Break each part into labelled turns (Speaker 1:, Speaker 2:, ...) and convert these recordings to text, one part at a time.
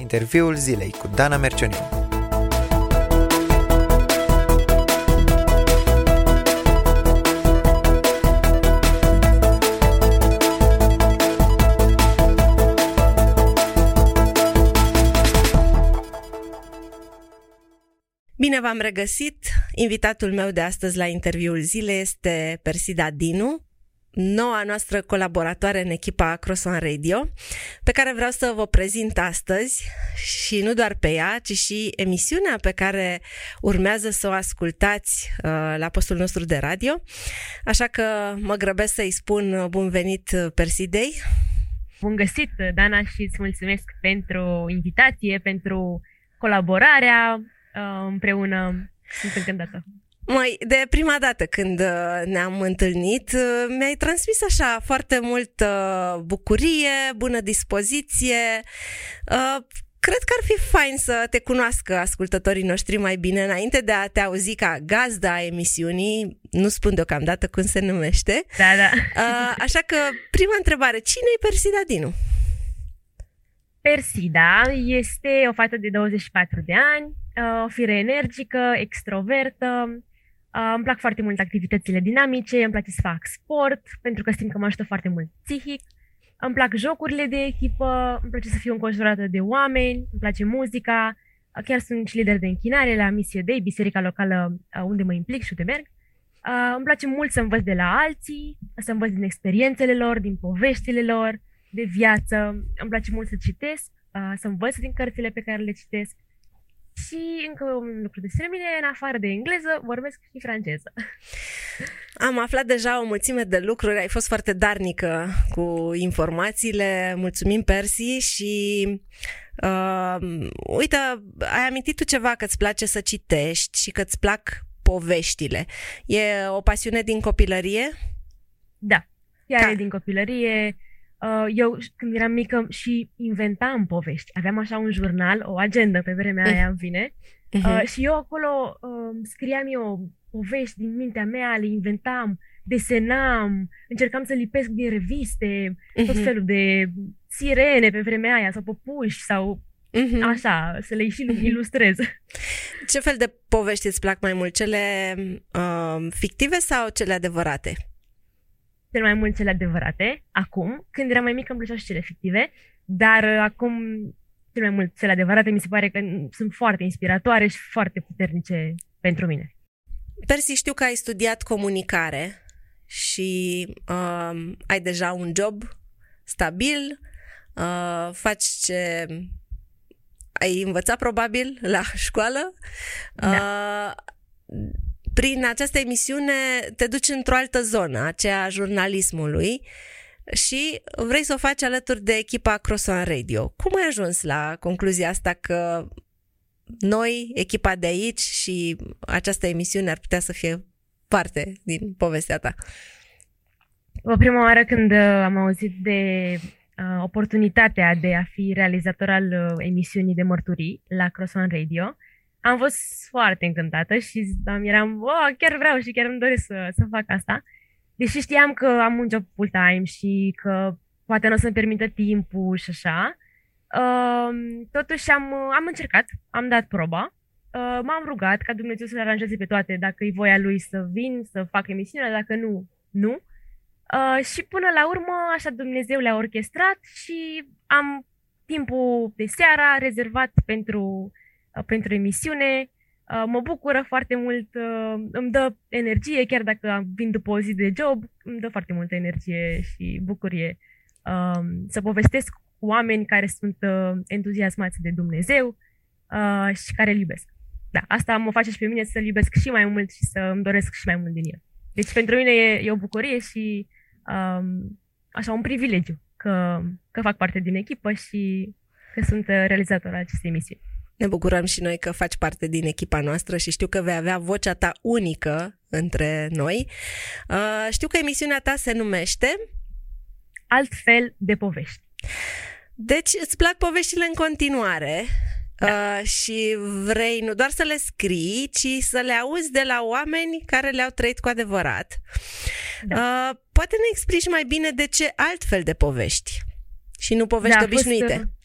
Speaker 1: Interviul zilei cu Dana Mercioniu.
Speaker 2: Bine v-am regăsit! Invitatul meu de astăzi la interviul zilei este Persida Dinu, noua noastră colaboratoare în echipa Crossone Radio, pe care vreau să vă prezint astăzi și nu doar pe ea, ci și emisiunea pe care urmează să o ascultați uh, la postul nostru de radio. Așa că mă grăbesc să-i spun bun venit Persidei.
Speaker 3: Bun găsit, Dana, și îți mulțumesc pentru invitație, pentru colaborarea uh, împreună. Sunt încântată.
Speaker 2: Mai de prima dată când uh, ne-am întâlnit, uh, mi-ai transmis așa foarte multă bucurie, bună dispoziție. Uh, cred că ar fi fain să te cunoască ascultătorii noștri mai bine înainte de a te auzi ca gazda a emisiunii. Nu spun deocamdată cum se numește.
Speaker 3: Da, da.
Speaker 2: Așa că, prima întrebare, cine e Persida Dinu?
Speaker 3: Persida este o fată de 24 de ani, o fire energică, extrovertă, Uh, îmi plac foarte mult activitățile dinamice, îmi place să fac sport, pentru că simt că mă ajută foarte mult psihic. Îmi plac jocurile de echipă, îmi place să fiu înconjurată de oameni, îmi place muzica, uh, chiar sunt și lider de închinare la Misie Dei, biserica locală uh, unde mă implic și unde merg. Uh, îmi place mult să învăț de la alții, să învăț din experiențele lor, din poveștile lor, de viață. Îmi place mult să citesc, uh, să învăț din cărțile pe care le citesc și încă un lucru despre mine, în afară de engleză, vorbesc și franceză.
Speaker 2: Am aflat deja o mulțime de lucruri, ai fost foarte darnică cu informațiile, mulțumim Persi și uh, uite, ai amintit tu ceva că îți place să citești și că îți plac poveștile. E o pasiune din copilărie?
Speaker 3: Da, chiar Ca... e din copilărie. Uh, eu când eram mică și inventam povești. Aveam așa un jurnal, o agendă pe vremea aia în vine. Uh-huh. și eu acolo uh, scriam eu povești din mintea mea, le inventam, desenam, încercam să lipesc din reviste, uh-huh. tot felul de sirene pe vremea aia, sau păpuși, sau uh-huh. așa, să le și ilustrez.
Speaker 2: Ce fel de povești îți plac mai mult? Cele uh, fictive sau cele adevărate?
Speaker 3: Cel mai mult cele adevărate, acum. Când eram mai mică îmi plăceau și cele fictive, dar uh, acum cel mai mult cele adevărate mi se pare că sunt foarte inspiratoare și foarte puternice pentru mine.
Speaker 2: Persi, știu că ai studiat comunicare și uh, ai deja un job stabil, uh, faci ce ai învățat probabil la școală. Da. Uh, prin această emisiune te duci într-o altă zonă, aceea a jurnalismului și vrei să o faci alături de echipa Crossone Radio. Cum ai ajuns la concluzia asta că noi, echipa de aici și această emisiune ar putea să fie parte din povestea ta?
Speaker 3: O prima oară când uh, am auzit de uh, oportunitatea de a fi realizator al uh, emisiunii de mărturii la Crossone Radio, am fost foarte încântată și eram, oh, chiar vreau și chiar îmi doresc să, să fac asta. Deși știam că am un job full-time și că poate nu o să-mi permită timpul și așa, uh, totuși am, am încercat, am dat proba, uh, m-am rugat ca Dumnezeu să le aranjeze pe toate, dacă e voia lui să vin, să fac emisiunea, dacă nu, nu. Uh, și până la urmă, așa Dumnezeu le-a orchestrat și am timpul de seara rezervat pentru Uh, pentru emisiune. Uh, mă bucură foarte mult, uh, îmi dă energie, chiar dacă vin după o zi de job, îmi dă foarte multă energie și bucurie um, să povestesc cu oameni care sunt entuziasmați de Dumnezeu și care îl iubesc. Da, asta mă face și pe mine să-l iubesc și mai mult și să îmi doresc și mai mult din el. Deci pentru mine e, e o bucurie și um, așa un privilegiu că, că fac parte din echipă și că sunt realizator al acestei emisiuni.
Speaker 2: Ne bucurăm și noi că faci parte din echipa noastră și știu că vei avea vocea ta unică între noi. Uh, știu că emisiunea ta se numește
Speaker 3: Altfel de povești.
Speaker 2: Deci îți plac poveștile în continuare da. uh, și vrei nu doar să le scrii, ci să le auzi de la oameni care le-au trăit cu adevărat. Da. Uh, poate ne explici mai bine de ce altfel de povești și nu povești da, obișnuite. Fost, uh,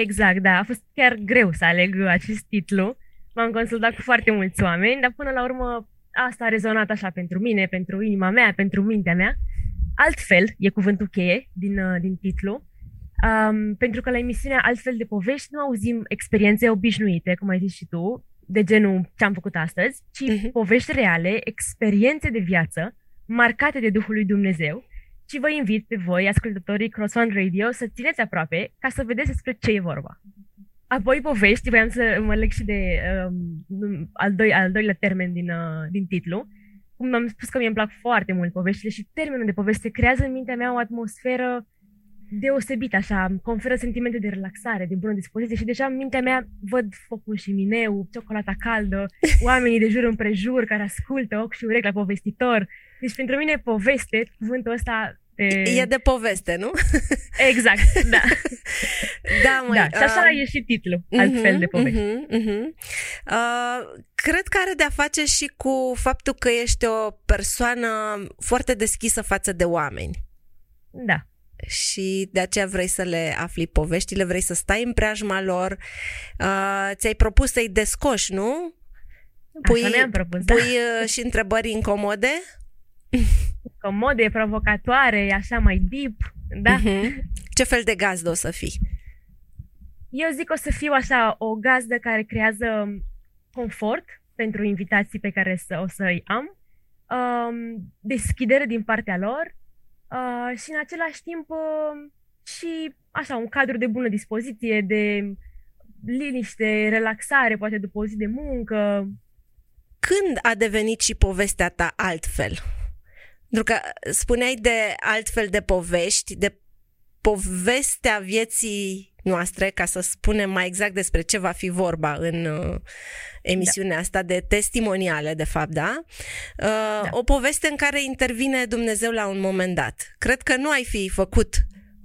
Speaker 3: Exact, da. A fost chiar greu să aleg acest titlu. M-am consultat cu foarte mulți oameni, dar până la urmă asta a rezonat așa pentru mine, pentru inima mea, pentru mintea mea. Altfel, e cuvântul cheie din, uh, din titlu, um, pentru că la emisiunea Altfel de povești nu auzim experiențe obișnuite, cum ai zis și tu, de genul ce am făcut astăzi, ci uh-huh. povești reale, experiențe de viață, marcate de Duhul lui Dumnezeu, și vă invit pe voi, ascultătorii Cross One Radio, să țineți aproape ca să vedeți despre ce e vorba. Apoi povești, voiam să mă leg și de um, al, doi, al doilea termen din, uh, din titlu. Cum am spus că mi-e plac foarte mult poveștile și termenul de poveste creează în mintea mea o atmosferă deosebit, așa, conferă sentimente de relaxare, de bună dispoziție și deja în mintea mea văd focul și mineu, ciocolata caldă, oamenii de jur împrejur care ascultă ochi și urechi la povestitor. Deci pentru mine poveste, cuvântul ăsta
Speaker 2: E... e de poveste, nu?
Speaker 3: Exact, da.
Speaker 2: da, măi,
Speaker 3: da, și așa uh... e și titlul, uh-huh, altfel de poveste.
Speaker 2: Uh-huh, uh-huh. Uh, cred că are de-a face și cu faptul că ești o persoană foarte deschisă față de oameni.
Speaker 3: Da
Speaker 2: și de aceea vrei să le afli poveștile, vrei să stai în preajma lor. Uh, ți-ai propus să-i descoși, nu?
Speaker 3: Pui, Așa propus,
Speaker 2: da. pui uh, și întrebări incomode?
Speaker 3: Comode, provocatoare, așa mai deep, da? Uh-huh.
Speaker 2: Ce fel de gazdă o să fii?
Speaker 3: Eu zic o să fiu așa o gazdă care creează confort pentru invitații pe care să, o să-i am, um, deschidere din partea lor, Uh, și în același timp uh, și așa un cadru de bună dispoziție, de liniște, relaxare, poate după o zi de muncă.
Speaker 2: Când a devenit și povestea ta altfel? Pentru că spuneai de altfel de povești, de povestea vieții noastre, ca să spunem mai exact despre ce va fi vorba în uh, emisiunea da. asta de testimoniale, de fapt, da? Uh, da? O poveste în care intervine Dumnezeu la un moment dat. Cred că nu ai fi făcut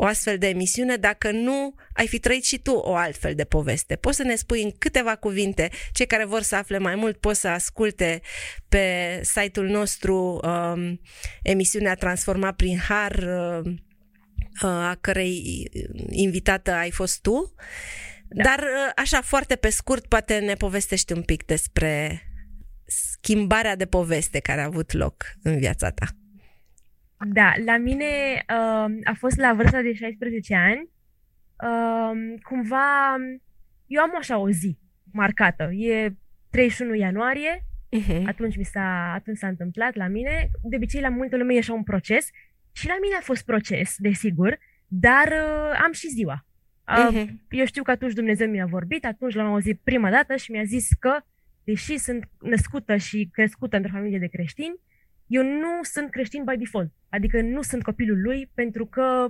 Speaker 2: o astfel de emisiune dacă nu ai fi trăit și tu o altfel de poveste. Poți să ne spui în câteva cuvinte, cei care vor să afle mai mult pot să asculte pe site-ul nostru um, emisiunea Transformat prin Har uh, a cărei invitată ai fost tu. Da. Dar așa, foarte pe scurt, poate ne povestești un pic despre schimbarea de poveste care a avut loc în viața ta.
Speaker 3: Da, la mine uh, a fost la vârsta de 16 ani. Uh, cumva, eu am așa o zi marcată. E 31 ianuarie, uh-huh. atunci, mi s-a, atunci s-a întâmplat la mine. De obicei, la multă lume e așa un proces și la mine a fost proces, desigur, dar uh, am și ziua. Uh, uh-huh. Eu știu că atunci Dumnezeu mi-a vorbit, atunci l-am auzit prima dată și mi-a zis că, deși sunt născută și crescută într-o familie de creștini, eu nu sunt creștin by default. Adică nu sunt copilul lui pentru că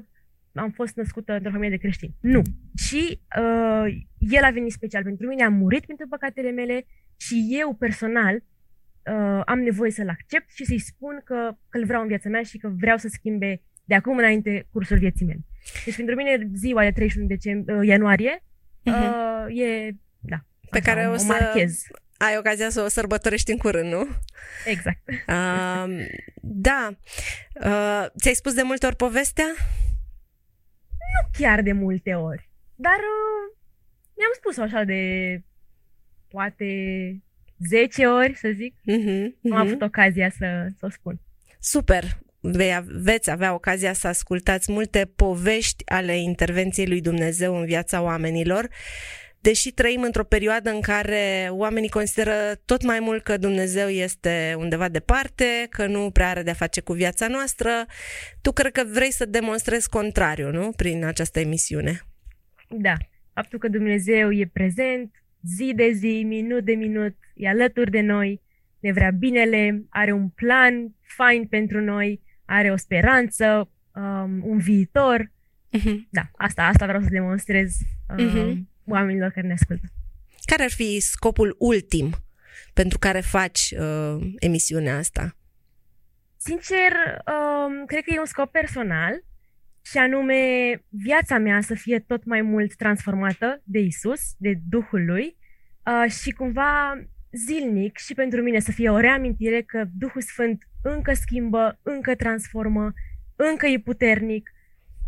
Speaker 3: am fost născută într-o familie de creștini. Nu. Și uh, el a venit special pentru mine, a murit pentru păcatele mele și eu personal uh, am nevoie să-l accept și să-i spun că, că îl vreau în viața mea și că vreau să schimbe de acum înainte cursul vieții mele. Deci pentru mine ziua de 31 decembrie, uh, ianuarie uh-huh. uh, e, da,
Speaker 2: pe care o, o să marchez. Ai ocazia să o sărbătorești în curând, nu?
Speaker 3: Exact.
Speaker 2: Uh, da. Uh, ți-ai spus de multe ori povestea?
Speaker 3: Nu chiar de multe ori, dar uh, mi-am spus așa de poate 10 ori, să zic. Uh-huh, uh-huh. Am avut ocazia să, să o spun.
Speaker 2: Super! Vei, veți avea ocazia să ascultați multe povești ale intervenției lui Dumnezeu în viața oamenilor, deși trăim într-o perioadă în care oamenii consideră tot mai mult că Dumnezeu este undeva departe, că nu prea are de-a face cu viața noastră, tu cred că vrei să demonstrezi contrariu, nu? Prin această emisiune.
Speaker 3: Da. Faptul că Dumnezeu e prezent, zi de zi, minut de minut, e alături de noi, ne vrea binele, are un plan fain pentru noi, are o speranță, um, un viitor. Uh-huh. Da, asta, asta vreau să demonstrez um, uh-huh. Oamenilor care ne ascultă.
Speaker 2: Care ar fi scopul ultim pentru care faci uh, emisiunea asta?
Speaker 3: Sincer, um, cred că e un scop personal și anume viața mea să fie tot mai mult transformată de Isus, de Duhul lui uh, și cumva zilnic și pentru mine să fie o reamintire că Duhul Sfânt încă schimbă, încă transformă, încă e puternic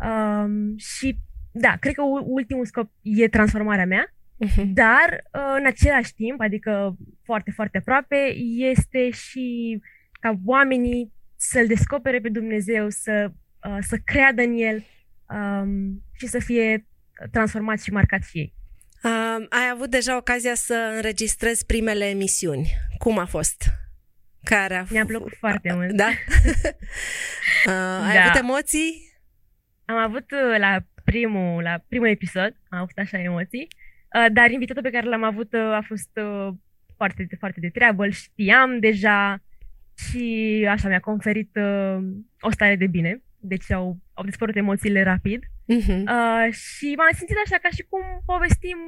Speaker 3: um, și da, cred că ultimul scop e transformarea mea, uh-huh. dar uh, în același timp, adică foarte, foarte aproape, este și ca oamenii să-L descopere pe Dumnezeu, să, uh, să creadă în El um, și să fie transformați și marcați și ei.
Speaker 2: Uh, ai avut deja ocazia să înregistrezi primele emisiuni. Cum a fost?
Speaker 3: Care a f- Mi-a plăcut foarte mult.
Speaker 2: Da? uh, ai da. avut emoții?
Speaker 3: Am avut uh, la primul, la primul episod, am avut așa emoții, uh, dar invitatul pe care l-am avut uh, a fost uh, foarte, foarte de treabă, îl știam deja și așa mi-a conferit uh, o stare de bine, deci au, au dispărut emoțiile rapid uh-huh. uh, și m-am simțit așa ca și cum povestim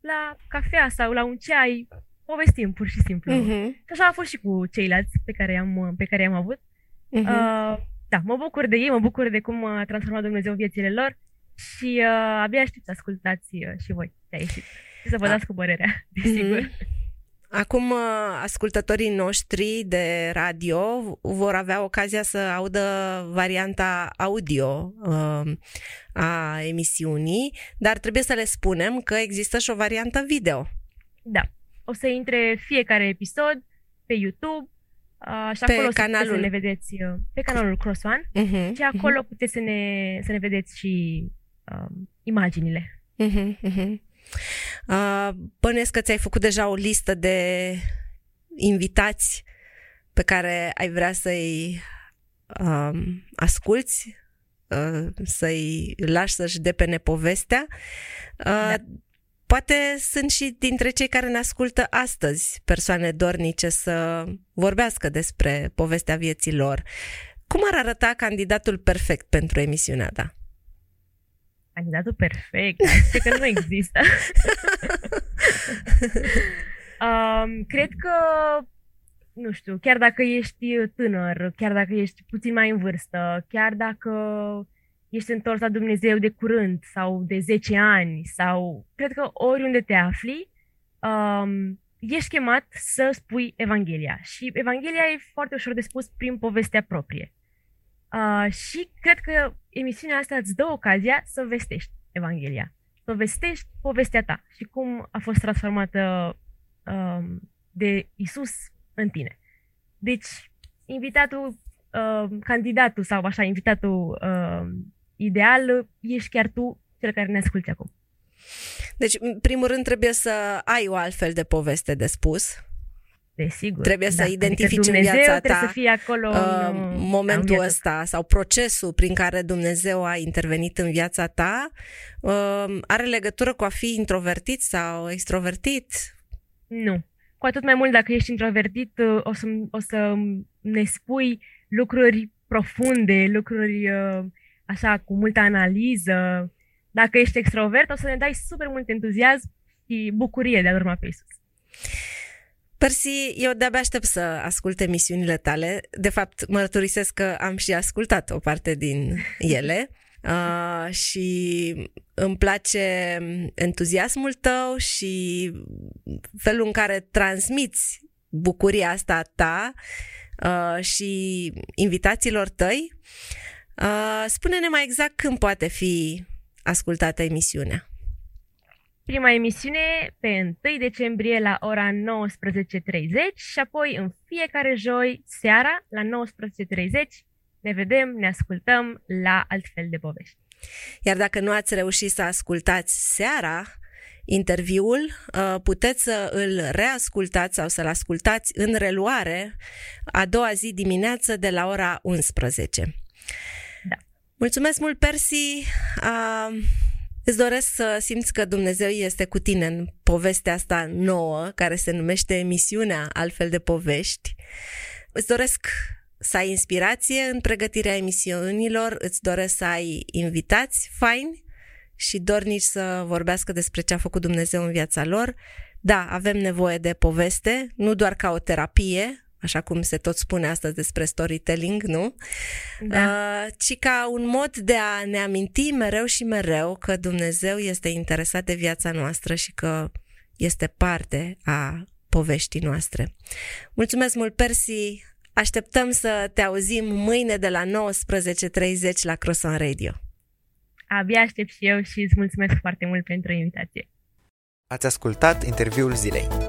Speaker 3: la cafea sau la un ceai, povestim pur și simplu. Uh-huh. Și așa a fost și cu ceilalți pe care i-am, pe care i-am avut. Uh-huh. Uh, da, mă bucur de ei, mă bucur de cum a transformat Dumnezeu viețile lor și uh, abia aștept să ascultați uh, și voi ce a ieșit și să vă dați cu părerea, desigur. Mm-hmm.
Speaker 2: Acum, uh, ascultătorii noștri de radio vor avea ocazia să audă varianta audio uh, a emisiunii, dar trebuie să le spunem că există și o variantă video.
Speaker 3: Da. O să intre fiecare episod pe YouTube uh, și acolo pe canalul... să ne vedeți uh, pe canalul Cross One uh-huh, și acolo uh-huh. puteți să ne, să ne vedeți și uh, imaginile. Uh-huh, uh-huh.
Speaker 2: Uh, bănuiesc că ți-ai făcut deja o listă de invitați pe care ai vrea să-i uh, asculți, uh, să-i lași să-și depene povestea. Uh, da. Poate sunt și dintre cei care ne ascultă astăzi persoane dornice să vorbească despre povestea vieții lor. Cum ar arăta candidatul perfect pentru emisiunea ta?
Speaker 3: Candidatul perfect, este că nu există. um, cred că, nu știu, chiar dacă ești tânăr, chiar dacă ești puțin mai în vârstă, chiar dacă ești întors la Dumnezeu de curând sau de 10 ani sau cred că oriunde te afli, um, ești chemat să spui Evanghelia. Și Evanghelia e foarte ușor de spus prin povestea proprie. Uh, și cred că emisiunea asta îți dă ocazia să vestești Evanghelia, să vestești povestea ta și cum a fost transformată uh, de Isus în tine. Deci, invitatul, uh, candidatul sau așa, invitatul uh, ideal, ești chiar tu cel care ne asculti acum.
Speaker 2: Deci, în primul rând, trebuie să ai o altfel de poveste de spus
Speaker 3: Desigur.
Speaker 2: Trebuie da. să adică identifici adică în viața ta să fie acolo uh, în, momentul în ăsta sau procesul prin care Dumnezeu a intervenit în viața ta. Uh, are legătură cu a fi introvertit sau extrovertit?
Speaker 3: Nu. Cu atât mai mult dacă ești introvertit, uh, o să, o să ne spui lucruri profunde, lucruri uh, așa cu multă analiză. Dacă ești extrovert, o să ne dai super mult entuziasm și bucurie de a urma pe Isus.
Speaker 2: Persi, eu de-abia aștept să ascult emisiunile tale. De fapt, mărturisesc că am și ascultat o parte din ele. Uh, și îmi place entuziasmul tău și felul în care transmiți bucuria asta ta uh, și invitațiilor tăi. Uh, spune-ne mai exact când poate fi ascultată emisiunea.
Speaker 3: Prima emisiune pe 1 decembrie la ora 19.30 și apoi în fiecare joi seara la 19.30 ne vedem, ne ascultăm la altfel de povești.
Speaker 2: Iar dacă nu ați reușit să ascultați seara interviul, uh, puteți să îl reascultați sau să-l ascultați în reluare a doua zi dimineață de la ora 11. Da. Mulțumesc mult, Persi! Uh, Îți doresc să simți că Dumnezeu este cu tine în povestea asta nouă, care se numește emisiunea Altfel de Povești. Îți doresc să ai inspirație în pregătirea emisiunilor, îți doresc să ai invitați faini și dornici să vorbească despre ce a făcut Dumnezeu în viața lor. Da, avem nevoie de poveste, nu doar ca o terapie, așa cum se tot spune astăzi despre storytelling, nu? Da. Uh, ci ca un mod de a ne aminti mereu și mereu că Dumnezeu este interesat de viața noastră și că este parte a poveștii noastre. Mulțumesc mult, Persi! Așteptăm să te auzim mâine de la 19.30 la Croissant Radio.
Speaker 3: Abia aștept și eu și îți mulțumesc foarte mult pentru invitație.
Speaker 1: Ați ascultat interviul zilei.